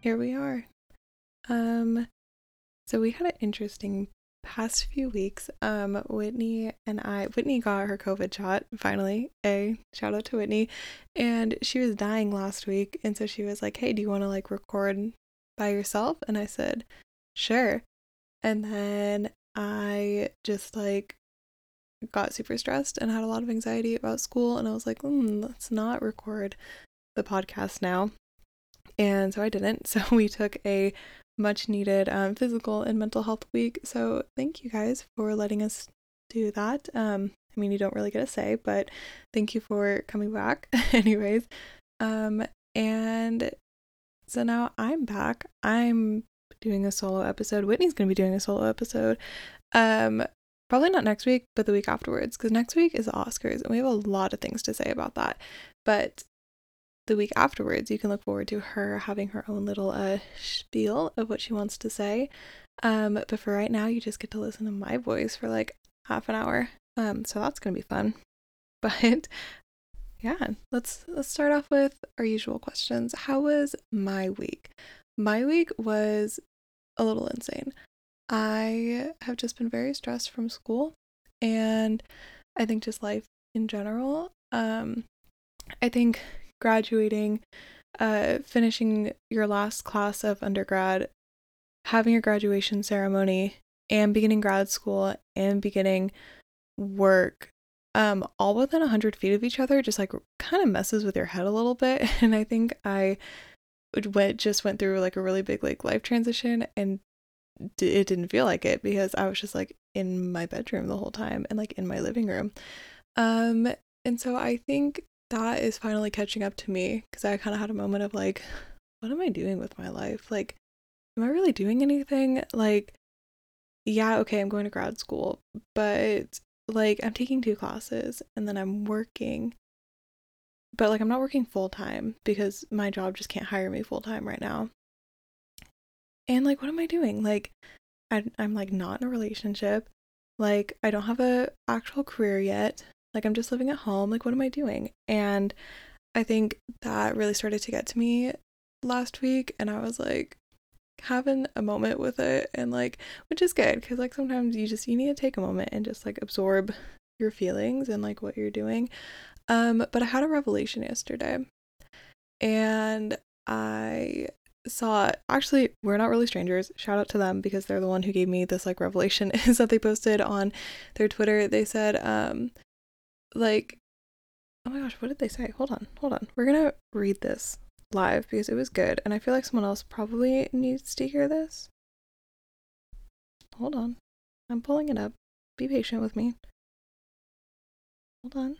here we are. Um, so we had an interesting past few weeks. Um, Whitney and I, Whitney got her COVID shot finally. A shout out to Whitney, and she was dying last week, and so she was like, "Hey, do you want to like record by yourself?" And I said, "Sure." And then I just like got super stressed and had a lot of anxiety about school, and I was like, mm, "Let's not record the podcast now." And so I didn't. So we took a much needed um, physical and mental health week. So thank you guys for letting us do that. Um, I mean, you don't really get a say, but thank you for coming back, anyways. Um, and so now I'm back. I'm doing a solo episode. Whitney's gonna be doing a solo episode. Um, probably not next week, but the week afterwards, because next week is Oscars, and we have a lot of things to say about that. But the week afterwards, you can look forward to her having her own little uh, spiel of what she wants to say. Um, but for right now, you just get to listen to my voice for like half an hour. Um, so that's gonna be fun. But yeah, let's let's start off with our usual questions. How was my week? My week was a little insane. I have just been very stressed from school and I think just life in general. Um I think graduating, uh, finishing your last class of undergrad, having your graduation ceremony, and beginning grad school and beginning work um all within 100 feet of each other just like kind of messes with your head a little bit. And i think i went just went through like a really big like life transition and d- it didn't feel like it because i was just like in my bedroom the whole time and like in my living room. Um and so i think that is finally catching up to me because I kind of had a moment of like, what am I doing with my life? Like, am I really doing anything? Like, yeah, okay, I'm going to grad school, but like, I'm taking two classes and then I'm working. But like, I'm not working full time because my job just can't hire me full time right now. And like, what am I doing? Like, I'm like not in a relationship. Like, I don't have a actual career yet. Like, I'm just living at home. Like, what am I doing? And I think that really started to get to me last week. And I was like, having a moment with it and like which is good because like sometimes you just you need to take a moment and just like absorb your feelings and like what you're doing um but i had a revelation yesterday and i saw actually we're not really strangers shout out to them because they're the one who gave me this like revelation is that they posted on their twitter they said um like oh my gosh what did they say? Hold on hold on. We're gonna read this live because it was good and i feel like someone else probably needs to hear this. Hold on. I'm pulling it up. Be patient with me. Hold on.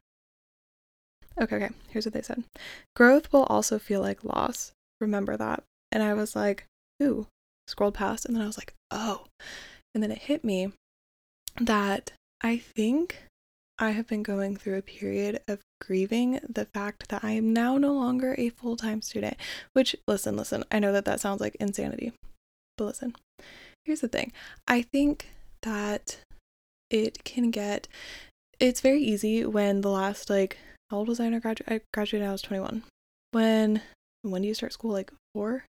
Okay okay. Here's what they said. Growth will also feel like loss. Remember that. And i was like ooh. Scrolled past and then i was like oh. And then it hit me that i think I have been going through a period of grieving the fact that I am now no longer a full time student. Which, listen, listen, I know that that sounds like insanity, but listen, here's the thing I think that it can get, it's very easy when the last, like, how old was I when I graduated? I graduated I was 21. When, when do you start school? Like, four?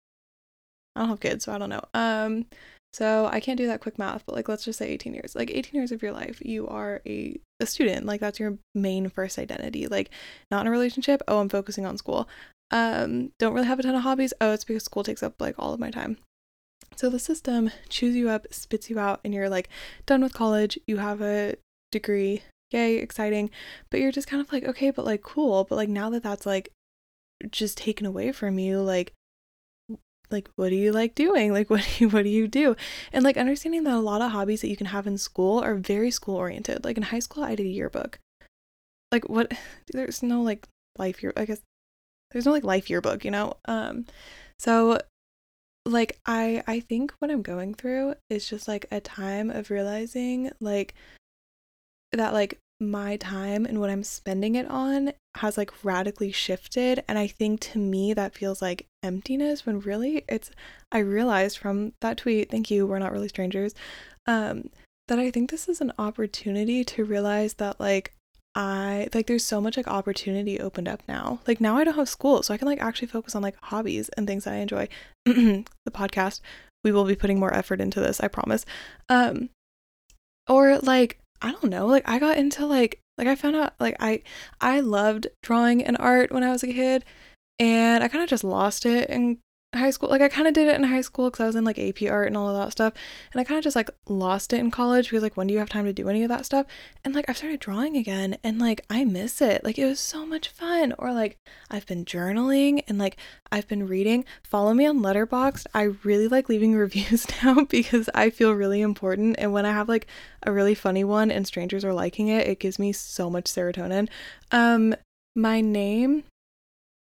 I don't have kids, so I don't know. Um, so I can't do that quick math, but like let's just say 18 years. Like 18 years of your life, you are a, a student. Like that's your main first identity. Like not in a relationship. Oh, I'm focusing on school. Um, don't really have a ton of hobbies. Oh, it's because school takes up like all of my time. So the system chews you up, spits you out, and you're like done with college. You have a degree. Yay, exciting. But you're just kind of like, okay, but like cool. But like now that that's like just taken away from you, like like what do you like doing? Like what do you what do you do? And like understanding that a lot of hobbies that you can have in school are very school oriented like in high school i did a yearbook. Like what there's no like life year i guess there's no like life yearbook you know? Um so like i i think what i'm going through is just like a time of realizing like that like my time and what I'm spending it on has like radically shifted. And I think to me that feels like emptiness when really it's, I realized from that tweet, thank you, we're not really strangers, um, that I think this is an opportunity to realize that like I like there's so much like opportunity opened up now. Like now I don't have school, so I can like actually focus on like hobbies and things that I enjoy. the podcast, we will be putting more effort into this, I promise. Um or like I don't know, like I got into like like I found out like I I loved drawing and art when I was a kid and I kind of just lost it in high school. Like I kind of did it in high school because I was in like AP art and all of that stuff. And I kind of just like lost it in college because like when do you have time to do any of that stuff? And like I've started drawing again and like I miss it. Like it was so much fun. Or like I've been journaling and like I've been reading. Follow me on Letterboxd. I really like leaving reviews now because I feel really important. And when I have like a really funny one and strangers are liking it, it gives me so much serotonin. Um my name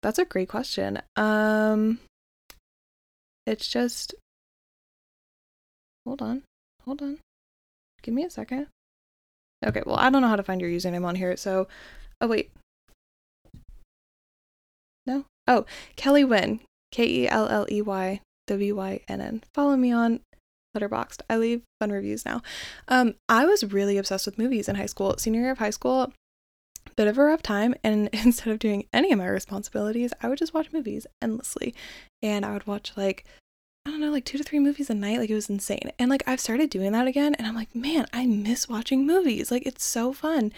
that's a great question. Um it's just. Hold on. Hold on. Give me a second. Okay, well, I don't know how to find your username on here, so. Oh, wait. No? Oh, Kelley Wynn. K E L L E Y W Y N N. Follow me on Letterboxd. I leave fun reviews now. Um, I was really obsessed with movies in high school. Senior year of high school, bit of a rough time, and instead of doing any of my responsibilities, I would just watch movies endlessly. And I would watch like I don't know, like two to three movies a night. Like it was insane. And like I've started doing that again and I'm like, man, I miss watching movies. Like it's so fun.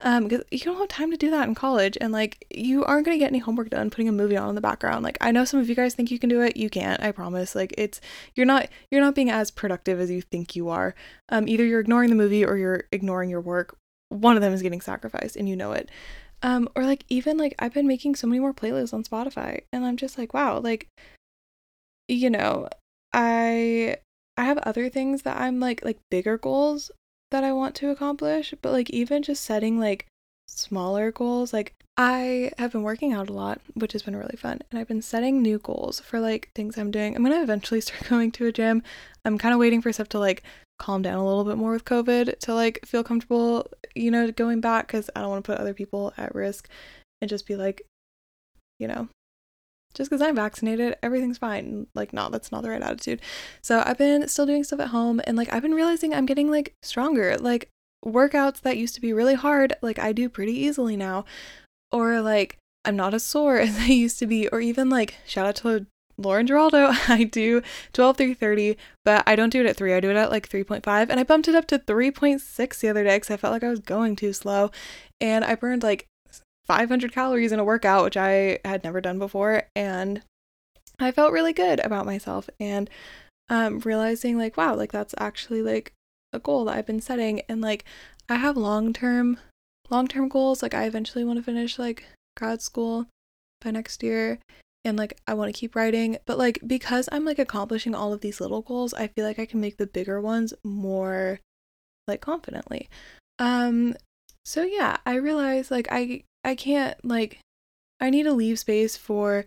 Um, because you don't have time to do that in college and like you aren't gonna get any homework done putting a movie on in the background. Like I know some of you guys think you can do it. You can't, I promise. Like it's you're not you're not being as productive as you think you are. Um, either you're ignoring the movie or you're ignoring your work. One of them is getting sacrificed and you know it. Um, or like even like I've been making so many more playlists on Spotify and I'm just like, wow, like you know, I I have other things that I'm like like bigger goals that I want to accomplish, but like even just setting like smaller goals, like I have been working out a lot, which has been really fun, and I've been setting new goals for like things I'm doing. I'm gonna eventually start going to a gym. I'm kind of waiting for stuff to like calm down a little bit more with COVID to like feel comfortable, you know, going back because I don't want to put other people at risk and just be like, you know, just because I'm vaccinated, everything's fine. Like, no, that's not the right attitude. So I've been still doing stuff at home and like I've been realizing I'm getting like stronger. Like workouts that used to be really hard, like I do pretty easily now. Or like I'm not as sore as I used to be. Or even like shout out to Lauren Giraldo, I do 12 through 30, but I don't do it at 3. I do it at like 3.5. And I bumped it up to 3.6 the other day because I felt like I was going too slow. And I burned like 500 calories in a workout, which I had never done before. And I felt really good about myself and um, realizing, like, wow, like that's actually like a goal that I've been setting. And like, I have long term, long term goals. Like, I eventually want to finish like grad school by next year. And like, I want to keep writing. But like, because I'm like accomplishing all of these little goals, I feel like I can make the bigger ones more like confidently. Um, so yeah, I realize like I I can't like I need to leave space for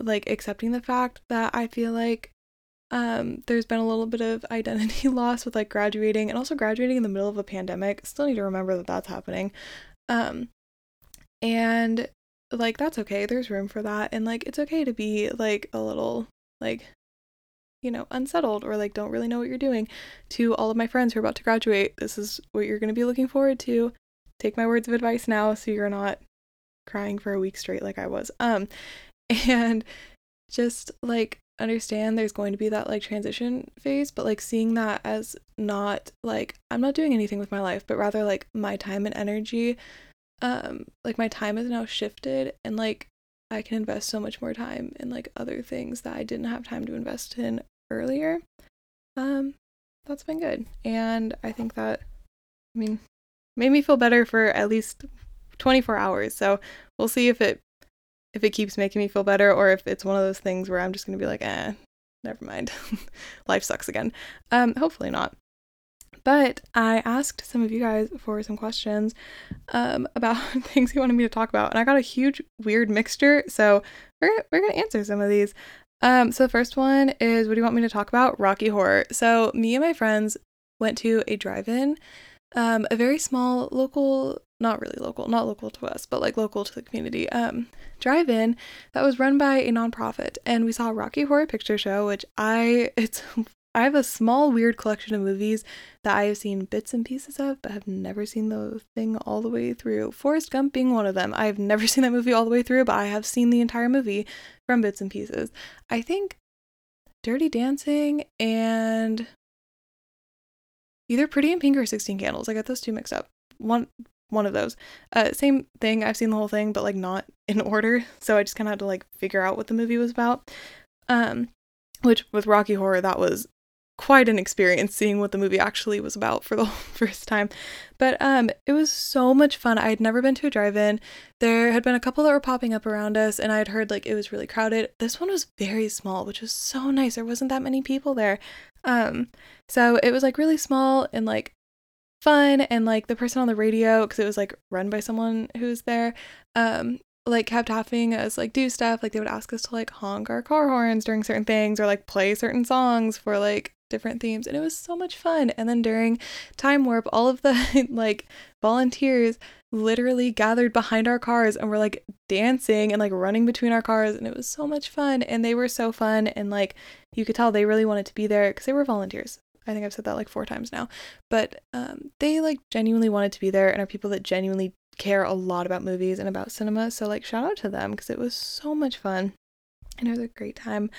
like accepting the fact that I feel like um there's been a little bit of identity loss with like graduating and also graduating in the middle of a pandemic. Still need to remember that that's happening. Um and like that's okay. There's room for that and like it's okay to be like a little like you know, unsettled or like don't really know what you're doing. To all of my friends who are about to graduate, this is what you're going to be looking forward to take my words of advice now so you're not crying for a week straight like I was. Um and just like understand there's going to be that like transition phase, but like seeing that as not like I'm not doing anything with my life, but rather like my time and energy um like my time has now shifted and like I can invest so much more time in like other things that I didn't have time to invest in earlier. Um that's been good. And I think that I mean made me feel better for at least 24 hours. So we'll see if it if it keeps making me feel better or if it's one of those things where I'm just gonna be like, eh, never mind. Life sucks again. Um, hopefully not. But I asked some of you guys for some questions um, about things you wanted me to talk about, and I got a huge weird mixture. So we're we're gonna answer some of these. Um, so the first one is, what do you want me to talk about? Rocky Horror. So me and my friends went to a drive-in um, a very small local, not really local, not local to us, but like local to the community, um, drive in that was run by a nonprofit. And we saw Rocky Horror Picture Show, which I, it's I have a small weird collection of movies that I have seen bits and pieces of, but have never seen the thing all the way through. Forrest Gump being one of them. I have never seen that movie all the way through, but I have seen the entire movie from bits and pieces. I think Dirty Dancing and either Pretty in Pink or 16 Candles. I got those two mixed up. One one of those. Uh, same thing. I've seen the whole thing, but like not in order. So I just kind of had to like figure out what the movie was about. Um, which with Rocky Horror, that was quite an experience seeing what the movie actually was about for the first time. But um it was so much fun. I had never been to a drive-in. There had been a couple that were popping up around us and I had heard like it was really crowded. This one was very small, which was so nice. There wasn't that many people there. Um so it was like really small and like fun and like the person on the radio because it was like run by someone who was there um like kept having us like do stuff like they would ask us to like honk our car horns during certain things or like play certain songs for like different themes and it was so much fun and then during time warp all of the like volunteers literally gathered behind our cars and were like dancing and like running between our cars and it was so much fun and they were so fun and like you could tell they really wanted to be there because they were volunteers I think I've said that like four times now. But um, they like genuinely wanted to be there and are people that genuinely care a lot about movies and about cinema. So like shout out to them because it was so much fun. And it was a great time.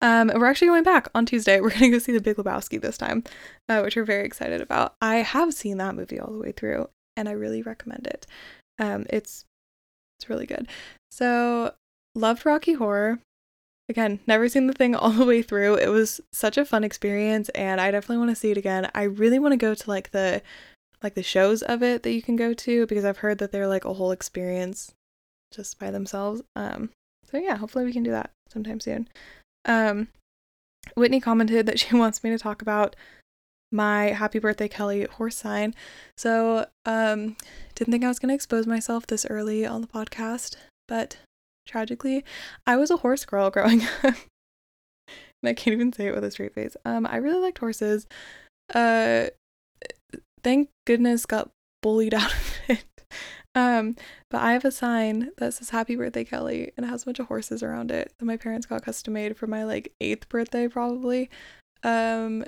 Um, we're actually going back on Tuesday. We're gonna go see The Big Lebowski this time, uh, which we're very excited about. I have seen that movie all the way through, and I really recommend it. Um, it's it's really good. So loved Rocky Horror again, never seen the thing all the way through. It was such a fun experience and I definitely want to see it again. I really want to go to like the like the shows of it that you can go to because I've heard that they're like a whole experience just by themselves. Um so yeah, hopefully we can do that sometime soon. Um Whitney commented that she wants me to talk about my happy birthday Kelly horse sign. So, um didn't think I was going to expose myself this early on the podcast, but tragically. I was a horse girl growing up. and I can't even say it with a straight face. Um, I really liked horses. Uh, thank goodness got bullied out of. Um, but I have a sign that says "Happy Birthday, Kelly," and it has a bunch of horses around it that my parents got custom made for my like eighth birthday, probably. Um,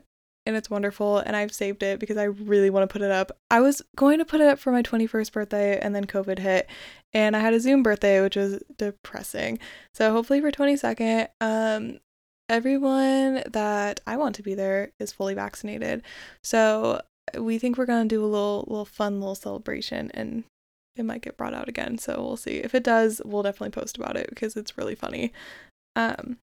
and it's wonderful and I've saved it because I really want to put it up. I was going to put it up for my 21st birthday and then COVID hit and I had a Zoom birthday which was depressing. So hopefully for 22nd um everyone that I want to be there is fully vaccinated. So we think we're to do a little little fun little celebration and it might get brought out again. So we'll see. If it does, we'll definitely post about it because it's really funny. Um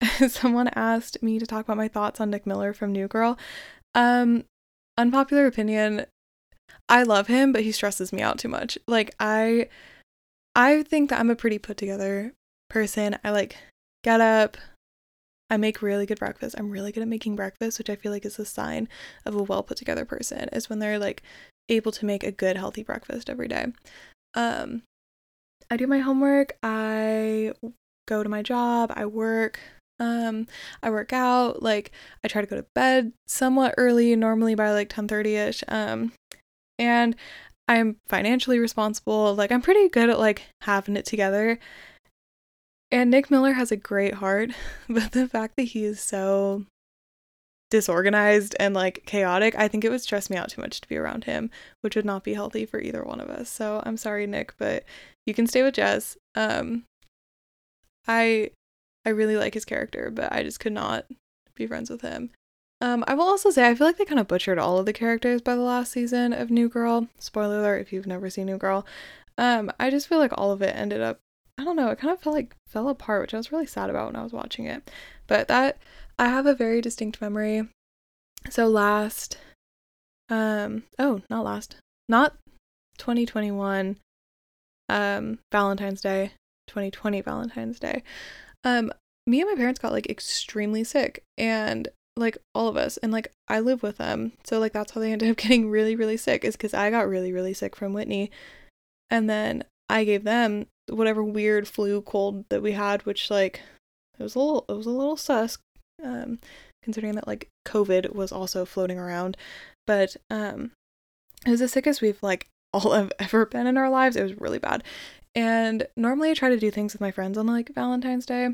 someone asked me to talk about my thoughts on Nick Miller from New Girl. Um, unpopular opinion, I love him, but he stresses me out too much. Like I I think that I'm a pretty put together person. I like get up, I make really good breakfast. I'm really good at making breakfast, which I feel like is a sign of a well put together person is when they're like able to make a good healthy breakfast every day. Um I do my homework, I go to my job, I work, um, I work out, like I try to go to bed somewhat early, normally by like 10:30ish. Um, and I'm financially responsible. Like I'm pretty good at like having it together. And Nick Miller has a great heart, but the fact that he is so disorganized and like chaotic, I think it would stress me out too much to be around him, which would not be healthy for either one of us. So I'm sorry, Nick, but you can stay with Jess. Um I I really like his character, but I just could not be friends with him. Um, I will also say I feel like they kind of butchered all of the characters by the last season of New Girl. Spoiler alert if you've never seen New Girl. Um, I just feel like all of it ended up I don't know, it kind of felt like fell apart, which I was really sad about when I was watching it. But that I have a very distinct memory. So last um oh, not last. Not 2021 um Valentine's Day, 2020 Valentine's Day um me and my parents got like extremely sick and like all of us and like I live with them. So like that's how they ended up getting really really sick is cuz I got really really sick from Whitney. And then I gave them whatever weird flu cold that we had which like it was a little it was a little sus um considering that like covid was also floating around. But um it was the sickest we've like all have ever been in our lives. It was really bad. And normally I try to do things with my friends on like Valentine's Day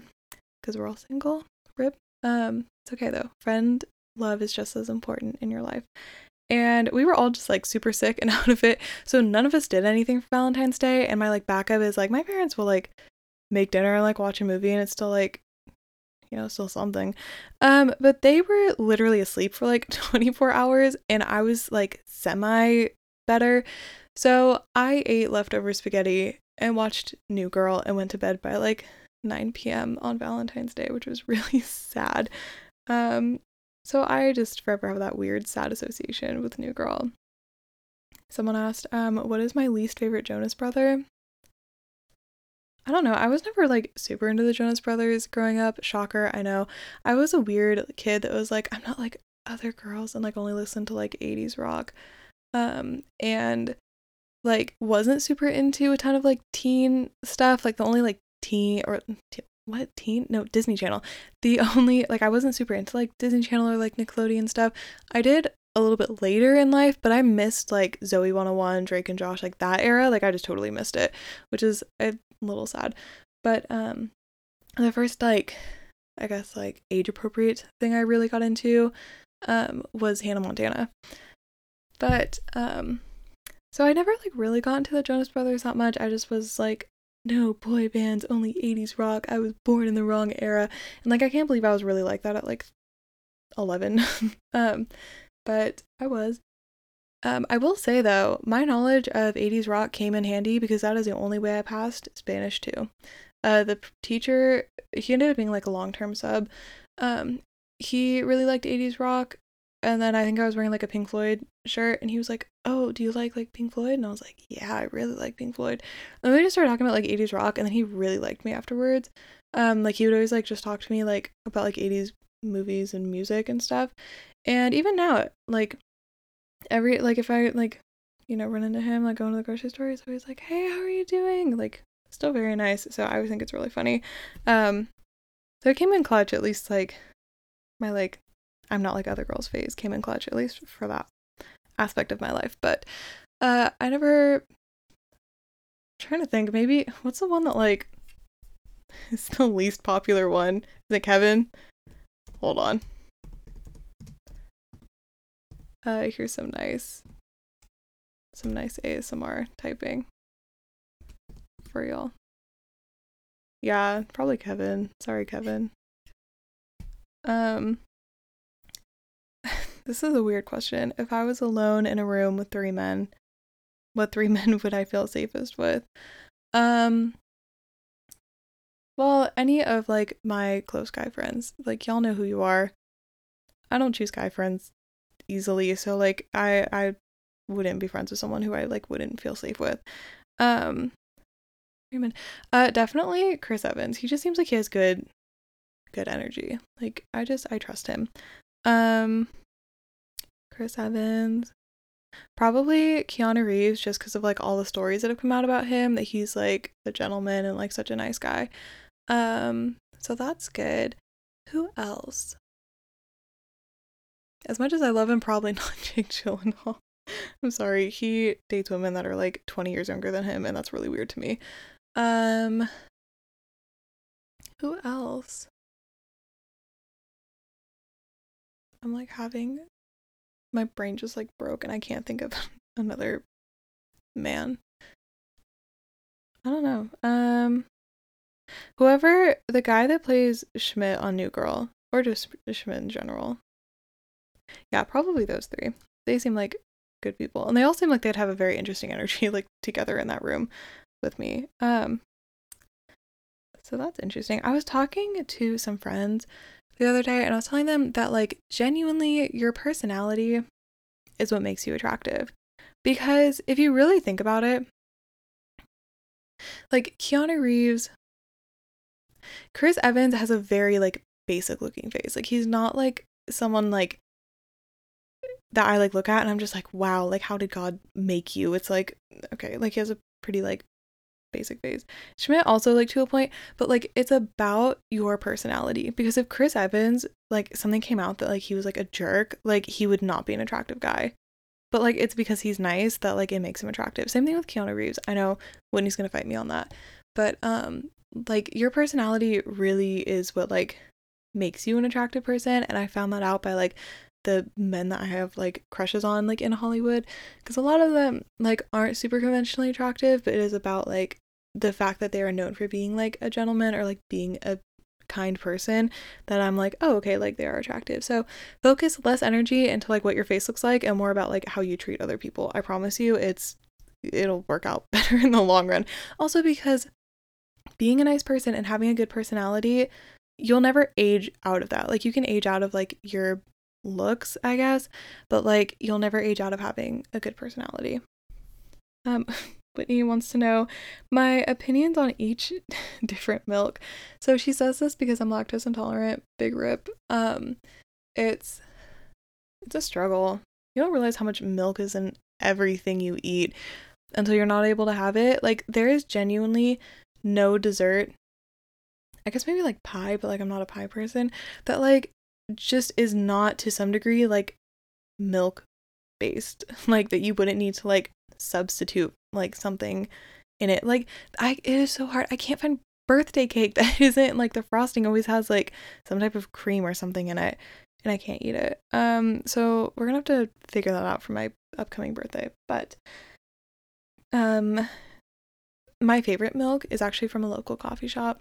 because we're all single. Rip. Um, it's okay though. Friend love is just as important in your life. And we were all just like super sick and out of it. So none of us did anything for Valentine's Day. And my like backup is like my parents will like make dinner and like watch a movie and it's still like you know, still something. Um, but they were literally asleep for like 24 hours and I was like semi better. So I ate leftover spaghetti and watched New Girl and went to bed by like 9 p.m. on Valentine's Day, which was really sad. Um, so I just forever have that weird sad association with New Girl. Someone asked, um, what is my least favorite Jonas brother? I don't know. I was never like super into the Jonas Brothers growing up. Shocker, I know. I was a weird kid that was like, I'm not like other girls and like only listen to like 80s rock. Um and like wasn't super into a ton of like teen stuff. Like the only like teen or t- what teen? No, Disney Channel. The only like I wasn't super into like Disney Channel or like Nickelodeon stuff. I did a little bit later in life, but I missed like Zoey 101, Drake and Josh, like that era. Like I just totally missed it, which is a little sad. But um the first like I guess like age appropriate thing I really got into um was Hannah Montana. But um so I never like really got into the Jonas Brothers that much. I just was like no boy bands, only 80s rock. I was born in the wrong era. And like I can't believe I was really like that at like 11. um but I was. Um, I will say though, my knowledge of 80s rock came in handy because that is the only way I passed Spanish too. Uh, the teacher, he ended up being like a long term sub. Um, he really liked 80s rock. And then I think I was wearing like a Pink Floyd shirt, and he was like, "Oh, do you like like Pink Floyd?" And I was like, "Yeah, I really like Pink Floyd." And we just started talking about like 80s rock, and then he really liked me afterwards. Um, like he would always like just talk to me like about like 80s movies and music and stuff. And even now, like every like if I like you know run into him like going to the grocery store, he's always like, "Hey, how are you doing?" Like still very nice. So I always think it's really funny. Um, so it came in clutch at least like my like I'm not like other girls phase came in clutch at least for that aspect of my life. But uh, I never. Trying to think maybe what's the one that like is the least popular one? Is it Kevin? Hold on. Uh, here's some nice, some nice ASMR typing for y'all. Yeah, probably Kevin. Sorry, Kevin. Um, this is a weird question. If I was alone in a room with three men, what three men would I feel safest with? Um, well, any of like my close guy friends, like y'all know who you are. I don't choose guy friends easily so like i i wouldn't be friends with someone who i like wouldn't feel safe with. Um uh definitely chris evans. He just seems like he has good good energy. Like i just i trust him. Um chris evans. Probably keanu reeves just because of like all the stories that have come out about him that he's like a gentleman and like such a nice guy um so that's good who else as much as I love him, probably not Jake Gyllenhaal. I'm sorry. He dates women that are like 20 years younger than him, and that's really weird to me. Um, who else? I'm like having my brain just like broke, and I can't think of another man. I don't know. Um, whoever the guy that plays Schmidt on New Girl, or just Schmidt in general. Yeah, probably those three. They seem like good people. And they all seem like they'd have a very interesting energy like together in that room with me. Um so that's interesting. I was talking to some friends the other day and I was telling them that like genuinely your personality is what makes you attractive. Because if you really think about it, like Keanu Reeves Chris Evans has a very like basic looking face. Like he's not like someone like that I like look at and I'm just like, wow, like how did God make you? It's like, okay, like he has a pretty like basic face. Schmidt also like to a point, but like it's about your personality because if Chris Evans like something came out that like he was like a jerk, like he would not be an attractive guy. But like it's because he's nice that like it makes him attractive. Same thing with Keanu Reeves. I know Whitney's gonna fight me on that. But um like your personality really is what like makes you an attractive person and I found that out by like the men that I have like crushes on like in Hollywood because a lot of them like aren't super conventionally attractive but it is about like the fact that they are known for being like a gentleman or like being a kind person that I'm like, oh, okay, like they are attractive. So focus less energy into like what your face looks like and more about like how you treat other people. I promise you, it's it'll work out better in the long run. Also, because being a nice person and having a good personality, you'll never age out of that. Like you can age out of like your looks, I guess, but like you'll never age out of having a good personality. Um Whitney wants to know my opinions on each different milk. So she says this because I'm lactose intolerant, big rip. Um it's it's a struggle. You don't realize how much milk is in everything you eat until you're not able to have it. Like there is genuinely no dessert. I guess maybe like pie, but like I'm not a pie person. That like just is not to some degree like milk based. Like that you wouldn't need to like substitute like something in it. Like I it is so hard. I can't find birthday cake that isn't like the frosting always has like some type of cream or something in it and I can't eat it. Um so we're going to have to figure that out for my upcoming birthday. But um my favorite milk is actually from a local coffee shop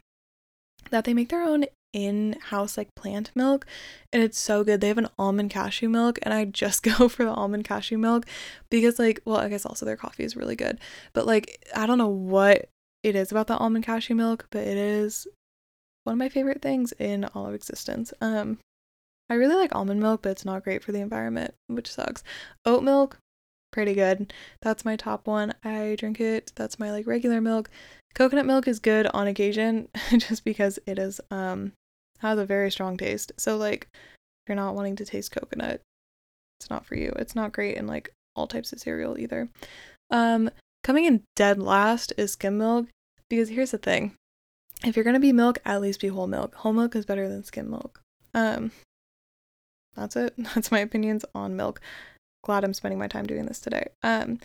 that they make their own in-house like plant milk and it's so good. They have an almond cashew milk and I just go for the almond cashew milk because like well, I guess also their coffee is really good. But like I don't know what it is about the almond cashew milk, but it is one of my favorite things in all of existence. Um I really like almond milk, but it's not great for the environment, which sucks. Oat milk, pretty good. That's my top one. I drink it. That's my like regular milk. Coconut milk is good on occasion just because it is um has a very strong taste. So like if you're not wanting to taste coconut, it's not for you. It's not great in like all types of cereal either. Um coming in dead last is skim milk because here's the thing. If you're going to be milk, at least be whole milk. Whole milk is better than skim milk. Um that's it. That's my opinions on milk. Glad I'm spending my time doing this today. Um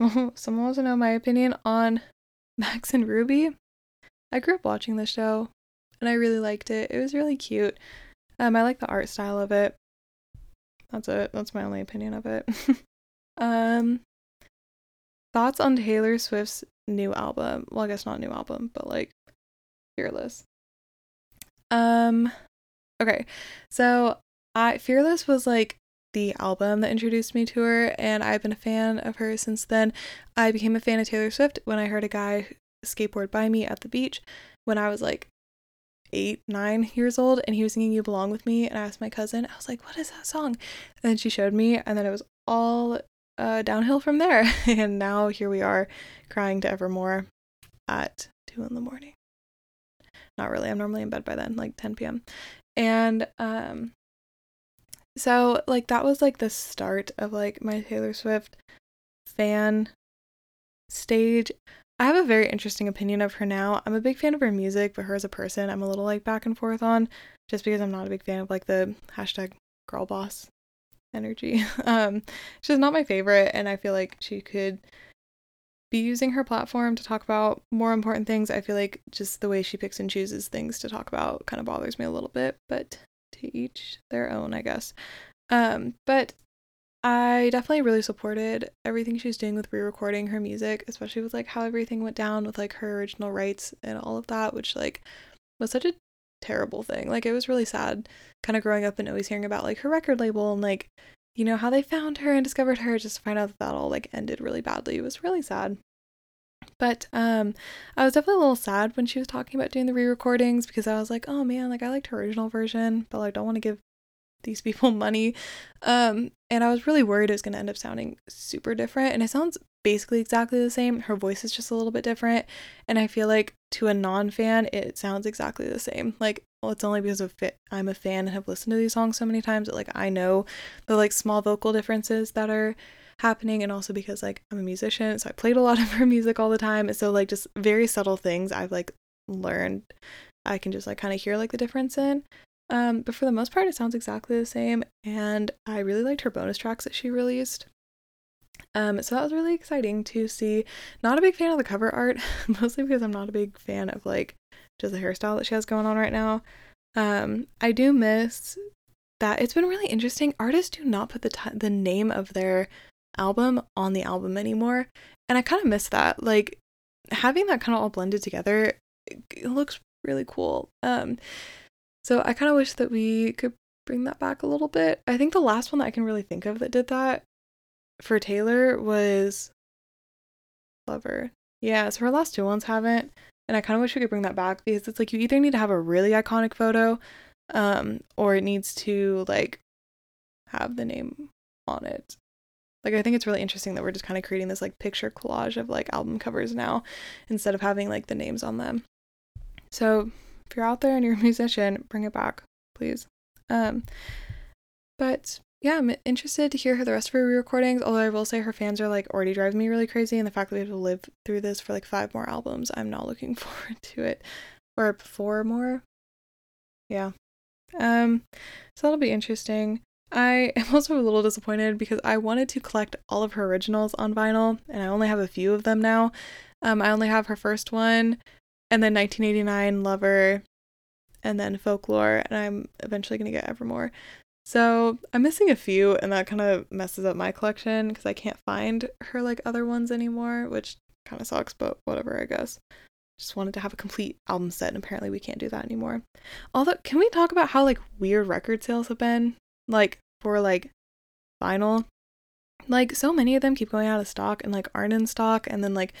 someone wants to know my opinion on Max and Ruby. I grew up watching the show and I really liked it. It was really cute. Um, I like the art style of it. That's it. That's my only opinion of it. um, thoughts on Taylor Swift's new album? Well, I guess not new album, but like Fearless. Um, okay, so I Fearless was like the album that introduced me to her, and I've been a fan of her since then. I became a fan of Taylor Swift when I heard a guy skateboard by me at the beach when I was like eight, nine years old, and he was singing You Belong With Me. And I asked my cousin, I was like, What is that song? And then she showed me, and then it was all uh, downhill from there. and now here we are crying to Evermore at 2 in the morning. Not really, I'm normally in bed by then, like 10 p.m. And um, so like that was like the start of like my Taylor Swift fan stage. I have a very interesting opinion of her now. I'm a big fan of her music, but her as a person, I'm a little like back and forth on just because I'm not a big fan of like the hashtag girl boss energy. Um, she's not my favorite, and I feel like she could be using her platform to talk about more important things. I feel like just the way she picks and chooses things to talk about kind of bothers me a little bit, but to each their own, I guess. Um, but I definitely really supported everything she's doing with re-recording her music, especially with like how everything went down with like her original rights and all of that, which like was such a terrible thing. Like it was really sad kind of growing up and always hearing about like her record label and like you know how they found her and discovered her just to find out that that all like ended really badly. It was really sad. But um I was definitely a little sad when she was talking about doing the re-recordings because I was like, "Oh man, like I liked her original version, but like don't want to give these people money. Um, and I was really worried it was going to end up sounding super different. And it sounds basically exactly the same. Her voice is just a little bit different. And I feel like to a non fan, it sounds exactly the same. Like, well, it's only because of fit. I'm a fan and have listened to these songs so many times that like I know the like small vocal differences that are happening and also because like I'm a musician so I played a lot of her music all the time so like just very subtle things I've like learned I can just like kind of hear like the difference in um, but for the most part, it sounds exactly the same, and I really liked her bonus tracks that she released. Um, so that was really exciting to see. Not a big fan of the cover art, mostly because I'm not a big fan of like just the hairstyle that she has going on right now. Um, I do miss that. It's been really interesting. Artists do not put the t- the name of their album on the album anymore, and I kind of miss that. Like having that kind of all blended together, looks really cool. Um, so I kind of wish that we could bring that back a little bit. I think the last one that I can really think of that did that for Taylor was Lover. Yeah, so her last two ones haven't. And I kind of wish we could bring that back because it's like you either need to have a really iconic photo um or it needs to like have the name on it. Like I think it's really interesting that we're just kind of creating this like picture collage of like album covers now instead of having like the names on them. So, if you're out there and you're a musician, bring it back, please. Um but yeah, I'm interested to hear the rest of her re-recordings. Although I will say her fans are like already driving me really crazy, and the fact that we have to live through this for like five more albums, I'm not looking forward to it. Or four more. Yeah. Um. So that'll be interesting. I am also a little disappointed because I wanted to collect all of her originals on vinyl, and I only have a few of them now. Um, I only have her first one, and then 1989 Lover, and then Folklore, and I'm eventually gonna get Evermore. So I'm missing a few, and that kind of messes up my collection because I can't find her like other ones anymore, which kind of sucks, but whatever, I guess. Just wanted to have a complete album set, and apparently we can't do that anymore. Although, can we talk about how like weird record sales have been? Like for like vinyl, like so many of them keep going out of stock and like aren't in stock, and then like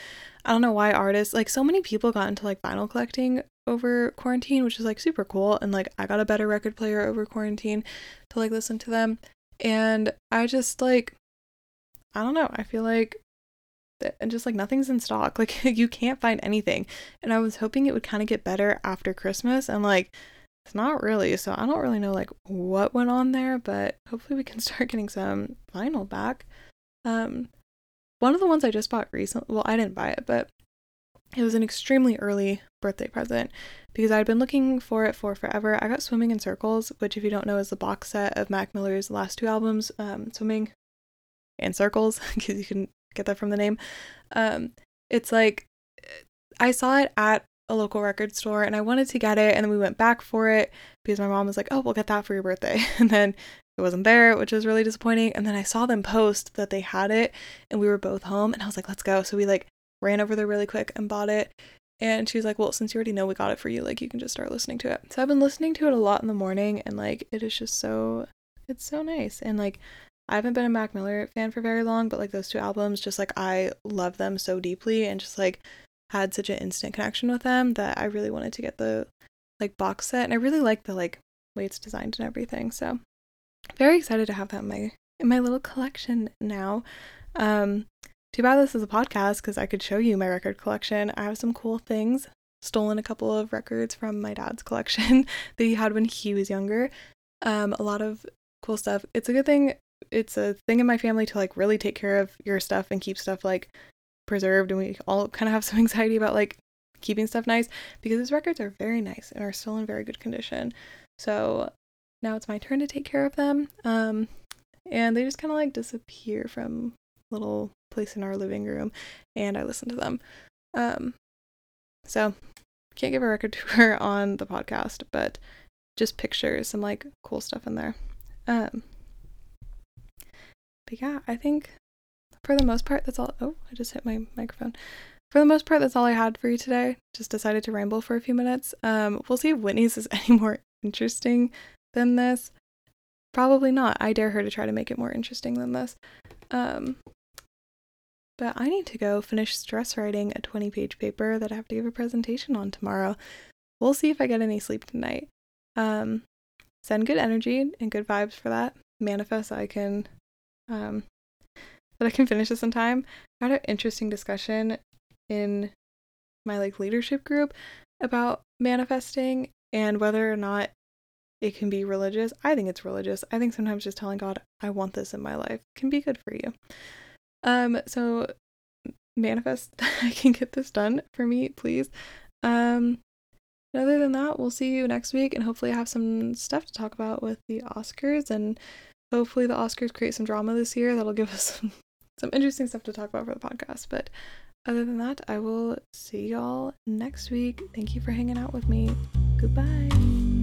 I don't know why artists like so many people got into like vinyl collecting over quarantine, which is like super cool. And like I got a better record player over quarantine to like listen to them. And I just like I don't know, I feel like and just like nothing's in stock. Like you can't find anything. And I was hoping it would kind of get better after Christmas and like it's not really. So I don't really know like what went on there, but hopefully we can start getting some vinyl back. Um one of the ones I just bought recently, well, I didn't buy it, but it was an extremely early birthday present because I'd been looking for it for forever. I got Swimming in Circles, which, if you don't know, is the box set of Mac Miller's last two albums, um, Swimming and Circles, because you can get that from the name. Um, it's like I saw it at a local record store and I wanted to get it, and then we went back for it because my mom was like, "Oh, we'll get that for your birthday," and then it wasn't there, which was really disappointing. And then I saw them post that they had it, and we were both home, and I was like, "Let's go!" So we like ran over there really quick and bought it. And she was like, Well, since you already know we got it for you, like you can just start listening to it. So I've been listening to it a lot in the morning and like it is just so it's so nice. And like I haven't been a Mac Miller fan for very long, but like those two albums, just like I love them so deeply and just like had such an instant connection with them that I really wanted to get the like box set. And I really like the like way it's designed and everything. So very excited to have that in my in my little collection now. Um too bad this is a podcast because I could show you my record collection. I have some cool things. Stolen a couple of records from my dad's collection that he had when he was younger. Um, a lot of cool stuff. It's a good thing. It's a thing in my family to like really take care of your stuff and keep stuff like preserved. And we all kind of have some anxiety about like keeping stuff nice because his records are very nice and are still in very good condition. So now it's my turn to take care of them. Um, and they just kind of like disappear from little place in our living room and I listen to them. Um, so can't give a record tour on the podcast, but just pictures, some like cool stuff in there. Um, but yeah, I think for the most part, that's all. Oh, I just hit my microphone. For the most part, that's all I had for you today. Just decided to ramble for a few minutes. Um, we'll see if Whitney's is any more interesting than this. Probably not. I dare her to try to make it more interesting than this. Um, but I need to go finish stress writing a 20 page paper that I have to give a presentation on tomorrow. We'll see if I get any sleep tonight. Um, send good energy and good vibes for that. Manifest I can um that I can finish this in time. I had an interesting discussion in my like leadership group about manifesting and whether or not it can be religious. I think it's religious. I think sometimes just telling God I want this in my life can be good for you. Um, so manifest I can get this done for me, please. Um, other than that, we'll see you next week and hopefully I have some stuff to talk about with the Oscars and hopefully the Oscars create some drama this year that'll give us some, some interesting stuff to talk about for the podcast. But other than that, I will see y'all next week. Thank you for hanging out with me. Goodbye.